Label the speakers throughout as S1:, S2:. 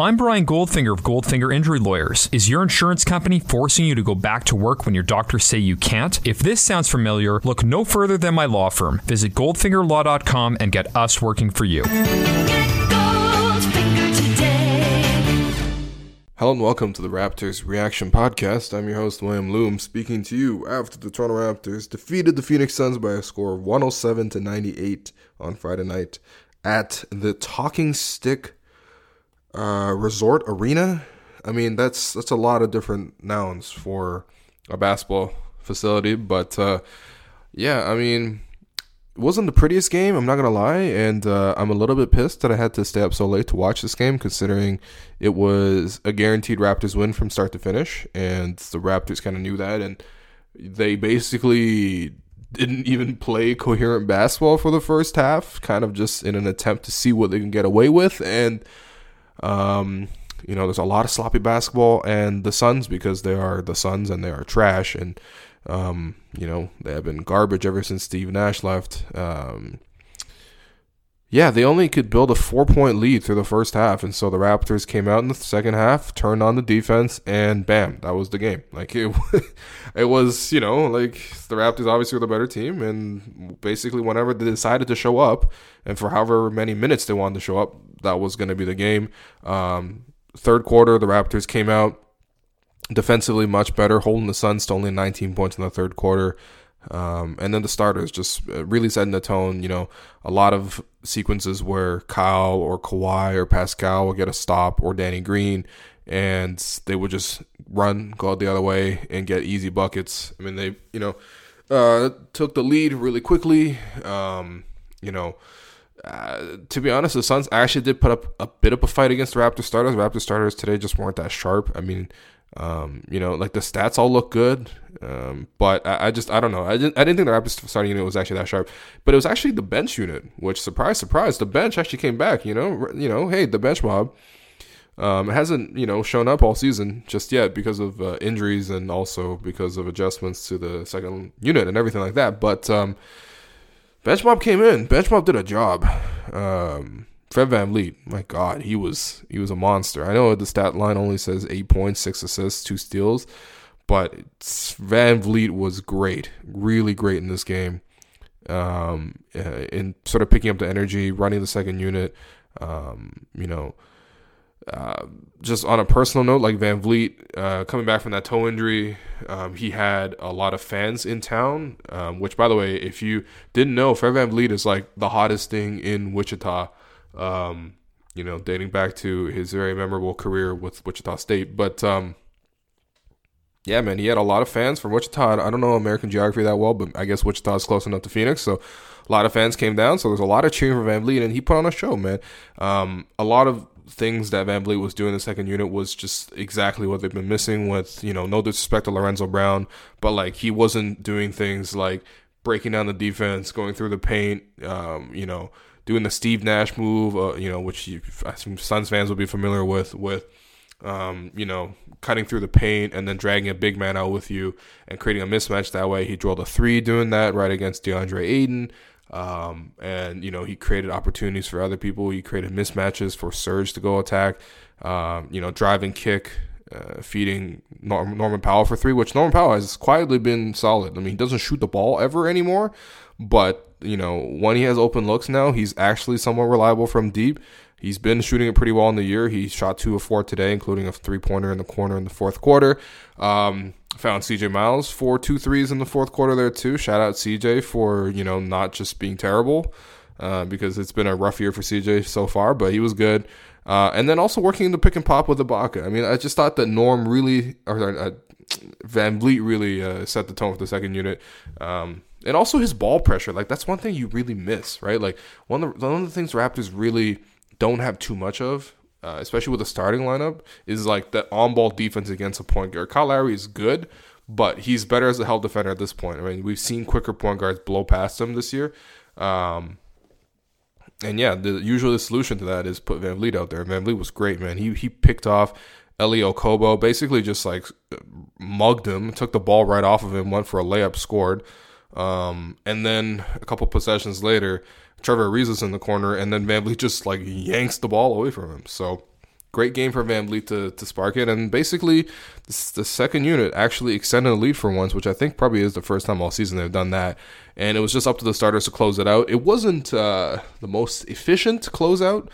S1: I'm Brian Goldfinger of Goldfinger Injury Lawyers. Is your insurance company forcing you to go back to work when your doctors say you can't? If this sounds familiar, look no further than my law firm. Visit goldfingerlaw.com and get us working for you.
S2: Hello and welcome to the Raptors Reaction Podcast. I'm your host, William Lou, speaking to you after the Toronto Raptors defeated the Phoenix Suns by a score of 107 to 98 on Friday night at the Talking Stick uh, Resort Arena. I mean, that's that's a lot of different nouns for a basketball facility, but uh, yeah, I mean, it wasn't the prettiest game. I'm not gonna lie, and uh, I'm a little bit pissed that I had to stay up so late to watch this game, considering it was a guaranteed Raptors win from start to finish, and the Raptors kind of knew that, and they basically didn't even play coherent basketball for the first half, kind of just in an attempt to see what they can get away with, and um, you know, there's a lot of sloppy basketball, and the Suns because they are the Suns and they are trash, and um, you know they have been garbage ever since Steve Nash left. Um, yeah, they only could build a four point lead through the first half, and so the Raptors came out in the second half, turned on the defense, and bam, that was the game. Like it, it was, you know, like the Raptors obviously were the better team, and basically whenever they decided to show up, and for however many minutes they wanted to show up, that was going to be the game. Um, third quarter, the Raptors came out defensively much better, holding the Suns to only 19 points in the third quarter. Um, and then the starters just uh, really setting the tone. You know, a lot of sequences where Kyle or Kawhi or Pascal will get a stop or Danny Green, and they would just run, go out the other way, and get easy buckets. I mean, they, you know, uh, took the lead really quickly. Um, you know, uh, to be honest, the Suns actually did put up a bit of a fight against the Raptor starters. Raptor starters today just weren't that sharp. I mean, um, you know, like the stats all look good, um, but I, I, just I don't know. I didn't I didn't think the Raptors starting unit was actually that sharp, but it was actually the bench unit, which surprise surprise, the bench actually came back. You know, you know, hey, the bench mob. Um, it hasn't you know shown up all season just yet because of uh, injuries and also because of adjustments to the second unit and everything like that. But um, bench mob came in. Bench mob did a job. Um, Fred Van VanVleet, my God, he was he was a monster. I know the stat line only says eight points, six assists, two steals, but Van VanVleet was great, really great in this game. Um, uh, in sort of picking up the energy, running the second unit. Um, you know, uh, just on a personal note, like VanVleet uh, coming back from that toe injury, um, he had a lot of fans in town. Um, which, by the way, if you didn't know, Fred VanVleet is like the hottest thing in Wichita um, you know, dating back to his very memorable career with Wichita State. But um, yeah, man, he had a lot of fans from Wichita. I don't know American geography that well, but I guess Wichita is close enough to Phoenix, so a lot of fans came down. So there's a lot of cheering for VanVleet, and he put on a show, man. Um, a lot of things that VanVleet was doing in the second unit was just exactly what they've been missing. With you know, no disrespect to Lorenzo Brown, but like he wasn't doing things like breaking down the defense, going through the paint, um, you know doing the Steve Nash move, uh, you know, which you, I Suns fans will be familiar with, with, um, you know, cutting through the paint and then dragging a big man out with you and creating a mismatch that way. He drilled a three doing that right against DeAndre Ayton. Um, and, you know, he created opportunities for other people. He created mismatches for Serge to go attack, um, you know, driving kick, uh, feeding Norman Powell for three, which Norman Powell has quietly been solid. I mean, he doesn't shoot the ball ever anymore, but you know, when he has open looks now, he's actually somewhat reliable from deep. He's been shooting it pretty well in the year. He shot two of four today, including a three pointer in the corner in the fourth quarter. Um, found CJ Miles for two threes in the fourth quarter there too. Shout out CJ for you know not just being terrible, uh, because it's been a rough year for CJ so far, but he was good. Uh, and then also working in the pick and pop with Ibaka. I mean, I just thought that Norm really, or uh, VanVleet really uh, set the tone for the second unit. Um, and also his ball pressure. Like, that's one thing you really miss, right? Like, one of the, one of the things Raptors really don't have too much of, uh, especially with the starting lineup, is like that on ball defense against a point guard. Kyle Lowry is good, but he's better as a help defender at this point. I mean, we've seen quicker point guards blow past him this year. Um, and yeah, the usually the solution to that is put VanVleet out there. VanVleet was great, man. He he picked off Elie Okobo, basically just like mugged him, took the ball right off of him, went for a layup, scored. Um, and then a couple possessions later, Trevor Ariza's in the corner, and then VanVleet just like yanks the ball away from him. So great game for VanVleet to, to spark it. And basically, this, the second unit actually extended a lead for once, which I think probably is the first time all season they've done that. And it was just up to the starters to close it out. It wasn't uh, the most efficient closeout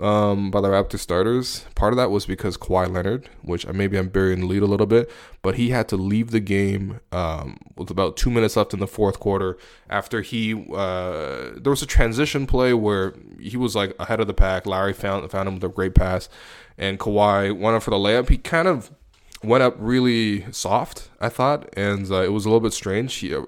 S2: um, by the Raptor starters. Part of that was because Kawhi Leonard, which maybe I'm burying the lead a little bit, but he had to leave the game um, with about two minutes left in the fourth quarter after he uh, there was a transition play where he was like ahead of the pack. Larry found found him with a great pass, and Kawhi went up for the layup. He kind of went up really soft, I thought, and uh, it was a little bit strange. He, uh,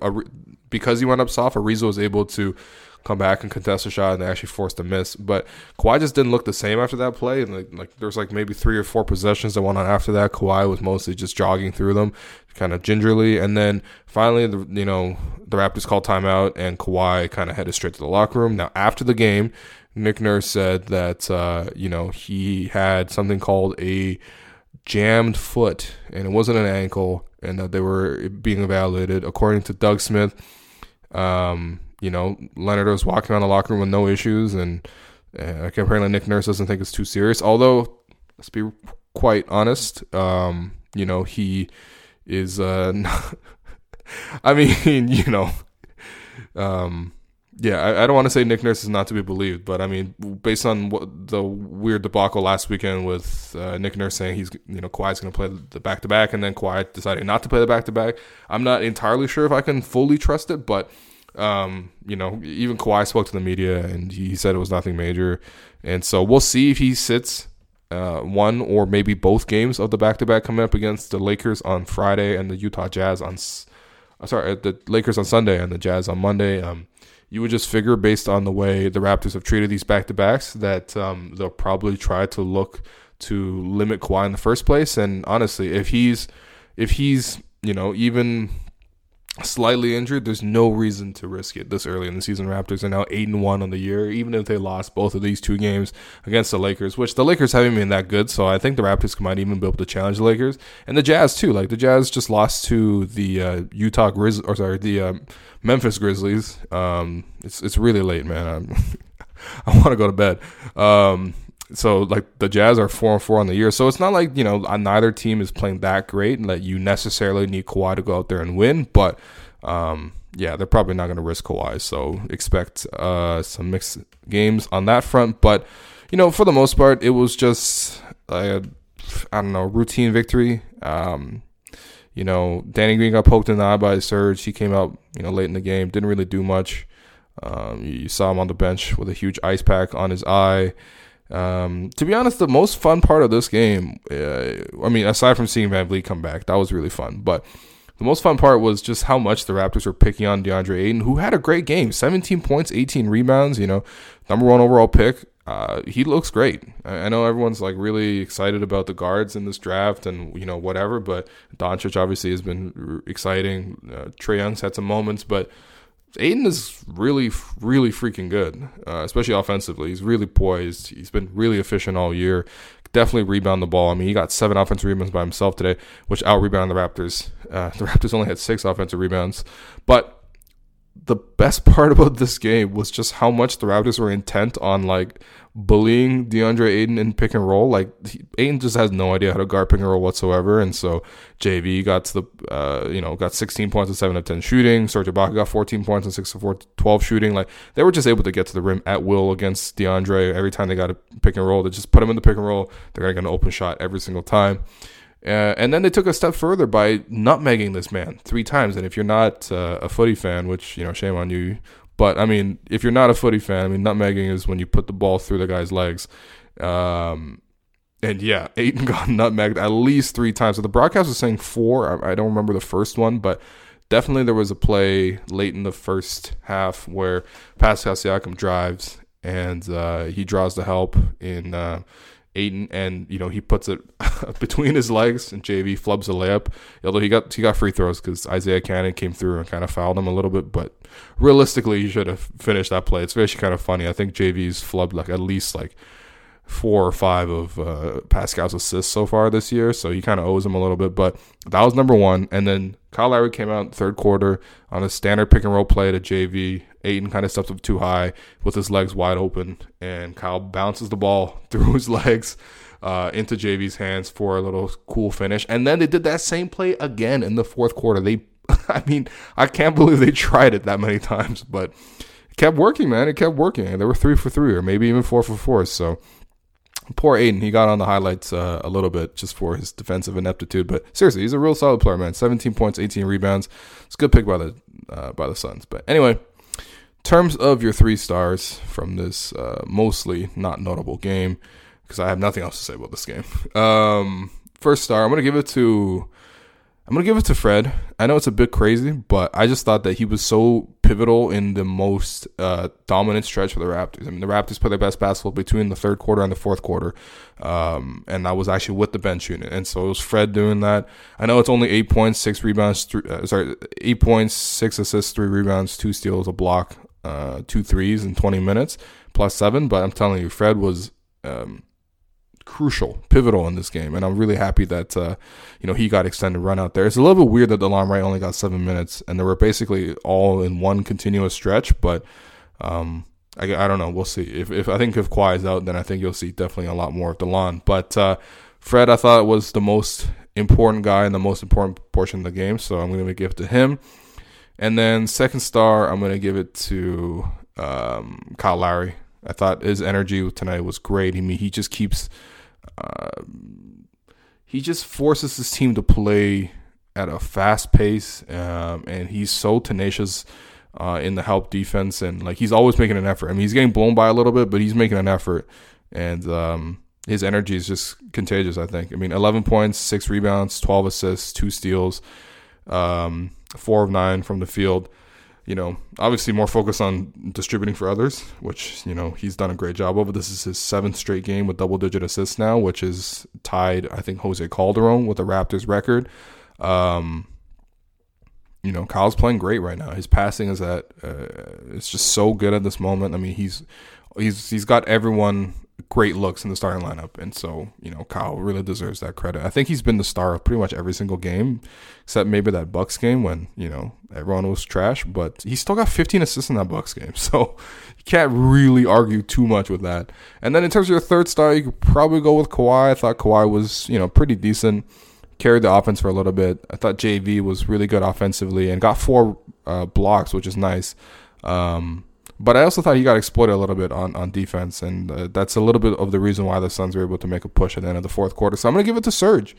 S2: because he went up soft, Ariza was able to come back and contest a shot and actually forced a miss. But Kawhi just didn't look the same after that play. And like, like there's like maybe three or four possessions that went on after that. Kawhi was mostly just jogging through them, kind of gingerly. And then finally, the you know the Raptors called timeout and Kawhi kind of headed straight to the locker room. Now after the game, Nick Nurse said that uh, you know he had something called a jammed foot and it wasn't an ankle and that they were being evaluated according to Doug Smith. Um, you know, Leonard was walking around the locker room with no issues, and uh, apparently Nick Nurse doesn't think it's too serious. Although, let's be quite honest, um, you know, he is. Uh, I mean, you know, um, yeah, I, I don't want to say Nick Nurse is not to be believed, but I mean, based on what the weird debacle last weekend with uh, Nick Nurse saying he's, you know, Kawhi's going to play the back to back, and then Kawhi deciding not to play the back to back, I'm not entirely sure if I can fully trust it, but um, you know, even Kawhi spoke to the media and he said it was nothing major. And so we'll see if he sits uh, one or maybe both games of the back to back coming up against the Lakers on Friday and the Utah Jazz on, uh, sorry, uh, the Lakers on Sunday and the Jazz on Monday. Um, you would just figure based on the way the Raptors have treated these back to backs that um, they'll probably try to look to limit Kawhi in the first place. And honestly, if he's if he's you know even slightly injured, there's no reason to risk it this early in the season. Raptors are now eight and one on the year, even if they lost both of these two games against the Lakers, which the Lakers haven't been that good. So I think the Raptors might even be able to challenge the Lakers and the Jazz too. Like the Jazz just lost to the uh, Utah Grizz or sorry the uh, Memphis Grizzlies. Um, it's it's really late, man. i want to go to bed. Um, so like the Jazz are four and four on the year, so it's not like you know neither team is playing that great, and that you necessarily need Kawhi to go out there and win. But um, yeah, they're probably not going to risk Kawhi, so expect uh, some mixed games on that front. But you know, for the most part, it was just a, I don't know routine victory. Um, you know, Danny Green got poked in the eye by Serge. He came out you know late in the game, didn't really do much. Um, you saw him on the bench with a huge ice pack on his eye. Um, to be honest, the most fun part of this game, uh, I mean, aside from seeing VanVleet come back, that was really fun. But the most fun part was just how much the Raptors were picking on DeAndre Ayton, who had a great game 17 points, 18 rebounds, you know, number one overall pick. Uh, he looks great. I, know everyone's like really excited about the guards in this draft and, you know, whatever, but Doncic obviously has been exciting. Uh, Trae Young's had some moments, but Ayton is really, really freaking good, uh, especially offensively. He's really poised. He's been really efficient all year. Definitely rebound the ball. I mean, he got seven offensive rebounds by himself today, which out rebounded the Raptors. Uh, the Raptors only had six offensive rebounds. But the best part about this game was just how much the Raptors were intent on like bullying DeAndre Ayton in pick and roll. Like he, Ayton just has no idea how to guard pick and roll whatsoever, and so JV got to the uh, you know got 16 points and seven of 10 shooting. Serge Ibaka got 14 points and six of 4, 12 shooting. Like they were just able to get to the rim at will against DeAndre every time they got a pick and roll. They just put him in the pick and roll. They're gonna get an open shot every single time. Uh, and then they took a step further by nutmegging this man three times. And if you're not uh, a footy fan, which you know, shame on you, but I mean, if you're not a footy fan, I mean, nutmegging is when you put the ball through the guy's legs. Um, and yeah, Ayton got nutmegged at least three times. So the broadcast was saying four. I, I don't remember the first one, but definitely there was a play late in the first half where Pascal Siakam drives and uh, he draws the help in. Uh, Ayton, and you know he puts it between his legs, and JV flubs a layup. Although he got he got free throws because Isaiah Canaan came through and kind of fouled him a little bit, but realistically he should have finished that play. It's actually kind of funny. I think JV's flubbed like at least like four or five of uh, Pascal's assists so far this year, so he kind of owes him a little bit. But that was number one, and then Kyle Lowry came out third quarter on a standard pick and roll play to JV Ayton kind of steps up too high with his legs wide open, and Kyle bounces the ball through his legs uh, into JV's hands for a little cool finish. And then they did that same play again in the fourth quarter. They, I mean, I can't believe they tried it that many times, but it kept working, man. It kept working. And they were three for three, or maybe even four for four. So poor Ayton, he got on the highlights uh, a little bit just for his defensive ineptitude. But seriously, he's a real solid player, man. 17 points, 18 rebounds. It's a good pick by the uh, by the Suns. But anyway, terms of your three stars from this uh, mostly not notable game, because I have nothing else to say about this game. Um, first star, I'm gonna give it to. I'm gonna give it to Fred. I know it's a bit crazy, but I just thought that he was so pivotal in the most uh, dominant stretch for the Raptors. I mean, the Raptors played their best basketball between the third quarter and the fourth quarter, um, and I was actually with the bench unit, and so it was Fred doing that. I know it's only eight points, six rebounds, three, uh, sorry, eight points, six assists, three rebounds, two steals, a block uh, two threes in 20 minutes plus seven. But I'm telling you, Fred was um, crucial, pivotal in this game, and I'm really happy that uh, you know he got extended run out there. It's a little bit weird that Delon Wright only got seven minutes, and they were basically all in one continuous stretch. But um, I, I don't know. We'll see. If, if I think if Kawhi is out, then I think you'll see definitely a lot more of Delon. But uh, Fred, I thought was the most important guy in the most important portion of the game, so I'm going to give it to him. And then second star, I'm gonna give it to um, Kyle Lowry. I thought his energy tonight was great. I mean, he just keeps, uh, he just forces his team to play at a fast pace, um, and he's so tenacious uh, in the help defense, and like he's always making an effort. I mean, he's getting blown by a little bit, but he's making an effort, and um, his energy is just contagious. I think. I mean, 11 points, six rebounds, 12 assists, two steals. Um, four of nine from the field. You know, obviously more focus on distributing for others, which, you know, he's done a great job of. This is his seventh straight game with double digit assists now, which is tied, I think, Jose Calderon with the Raptors record. Um, you know, Kyle's playing great right now. His passing is at, uh, it's just so good at this moment. I mean, he's, he's, he's got everyone great looks in the starting lineup. And so, you know, Kyle really deserves that credit. I think he's been the star of pretty much every single game, except maybe that Bucks game when, you know, everyone was trash. But he still got 15 assists in that Bucks game. So you can't really argue too much with that. And then in terms of your third star, you could probably go with Kawhi. I thought Kawhi was, you know, pretty decent. Carried the offense for a little bit. I thought JV was really good offensively and got four uh, blocks, which is nice. Um, but I also thought he got exploited a little bit on, on defense, and uh, that's a little bit of the reason why the Suns were able to make a push at the end of the fourth quarter. So I'm going to give it to Serge.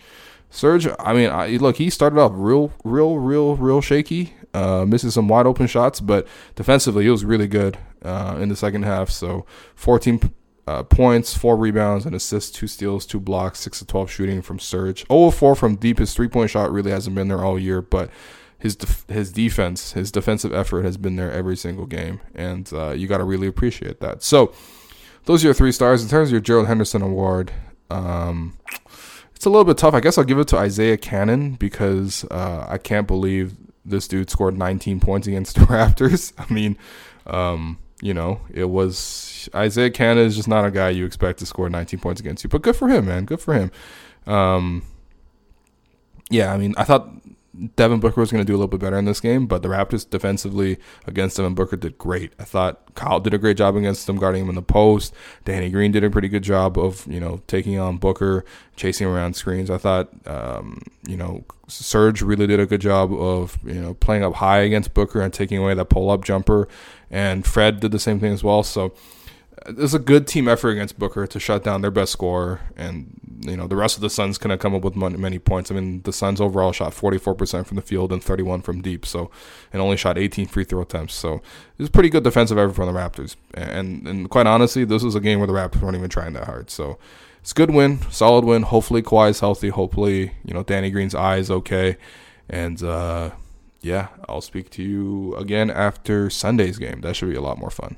S2: Serge, I mean, I, look, he started off real, real, real, real shaky, uh, missing some wide open shots, but defensively, he was really good uh, in the second half. So 14 uh, points, four rebounds, and assists, two steals, two blocks, six to 12 shooting from Serge. 0 4 from deep. His three point shot really hasn't been there all year, but his def- his defense, his defensive effort has been there every single game, and uh, you got to really appreciate that. So those are your three stars. In terms of your Gerald Henderson Award, um, it's a little bit tough. I guess I'll give it to Isaiah Canaan because uh, I can't believe this dude scored 19 points against the Raptors. I mean, um, you know, it was Isaiah Canaan is just not a guy you expect to score 19 points against you, but good for him, man. Good for him. Um, yeah, I mean, I thought Devin Booker was going to do a little bit better in this game, but the Raptors defensively against Devin Booker did great. I thought Kyle did a great job against him, guarding him in the post. Danny Green did a pretty good job of you know taking on Booker, chasing around screens. I thought um, you know Serge really did a good job of you know playing up high against Booker and taking away that pull up jumper, and Fred did the same thing as well. So it's a good team effort against Booker to shut down their best scorer, and you know the rest of the Suns couldn't come up with many points. I mean, the Suns overall shot 44% from the field and 31 from deep, so and only shot 18 free throw attempts. So it's pretty good defensive effort from the Raptors. And and quite honestly, this was a game where the Raptors weren't even trying that hard. So it's a good win, solid win. Hopefully Kawhi's healthy. Hopefully you know Danny Green's eye is okay, and uh, yeah, I'll speak to you again after Sunday's game. That should be a lot more fun.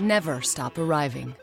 S3: Never stop arriving.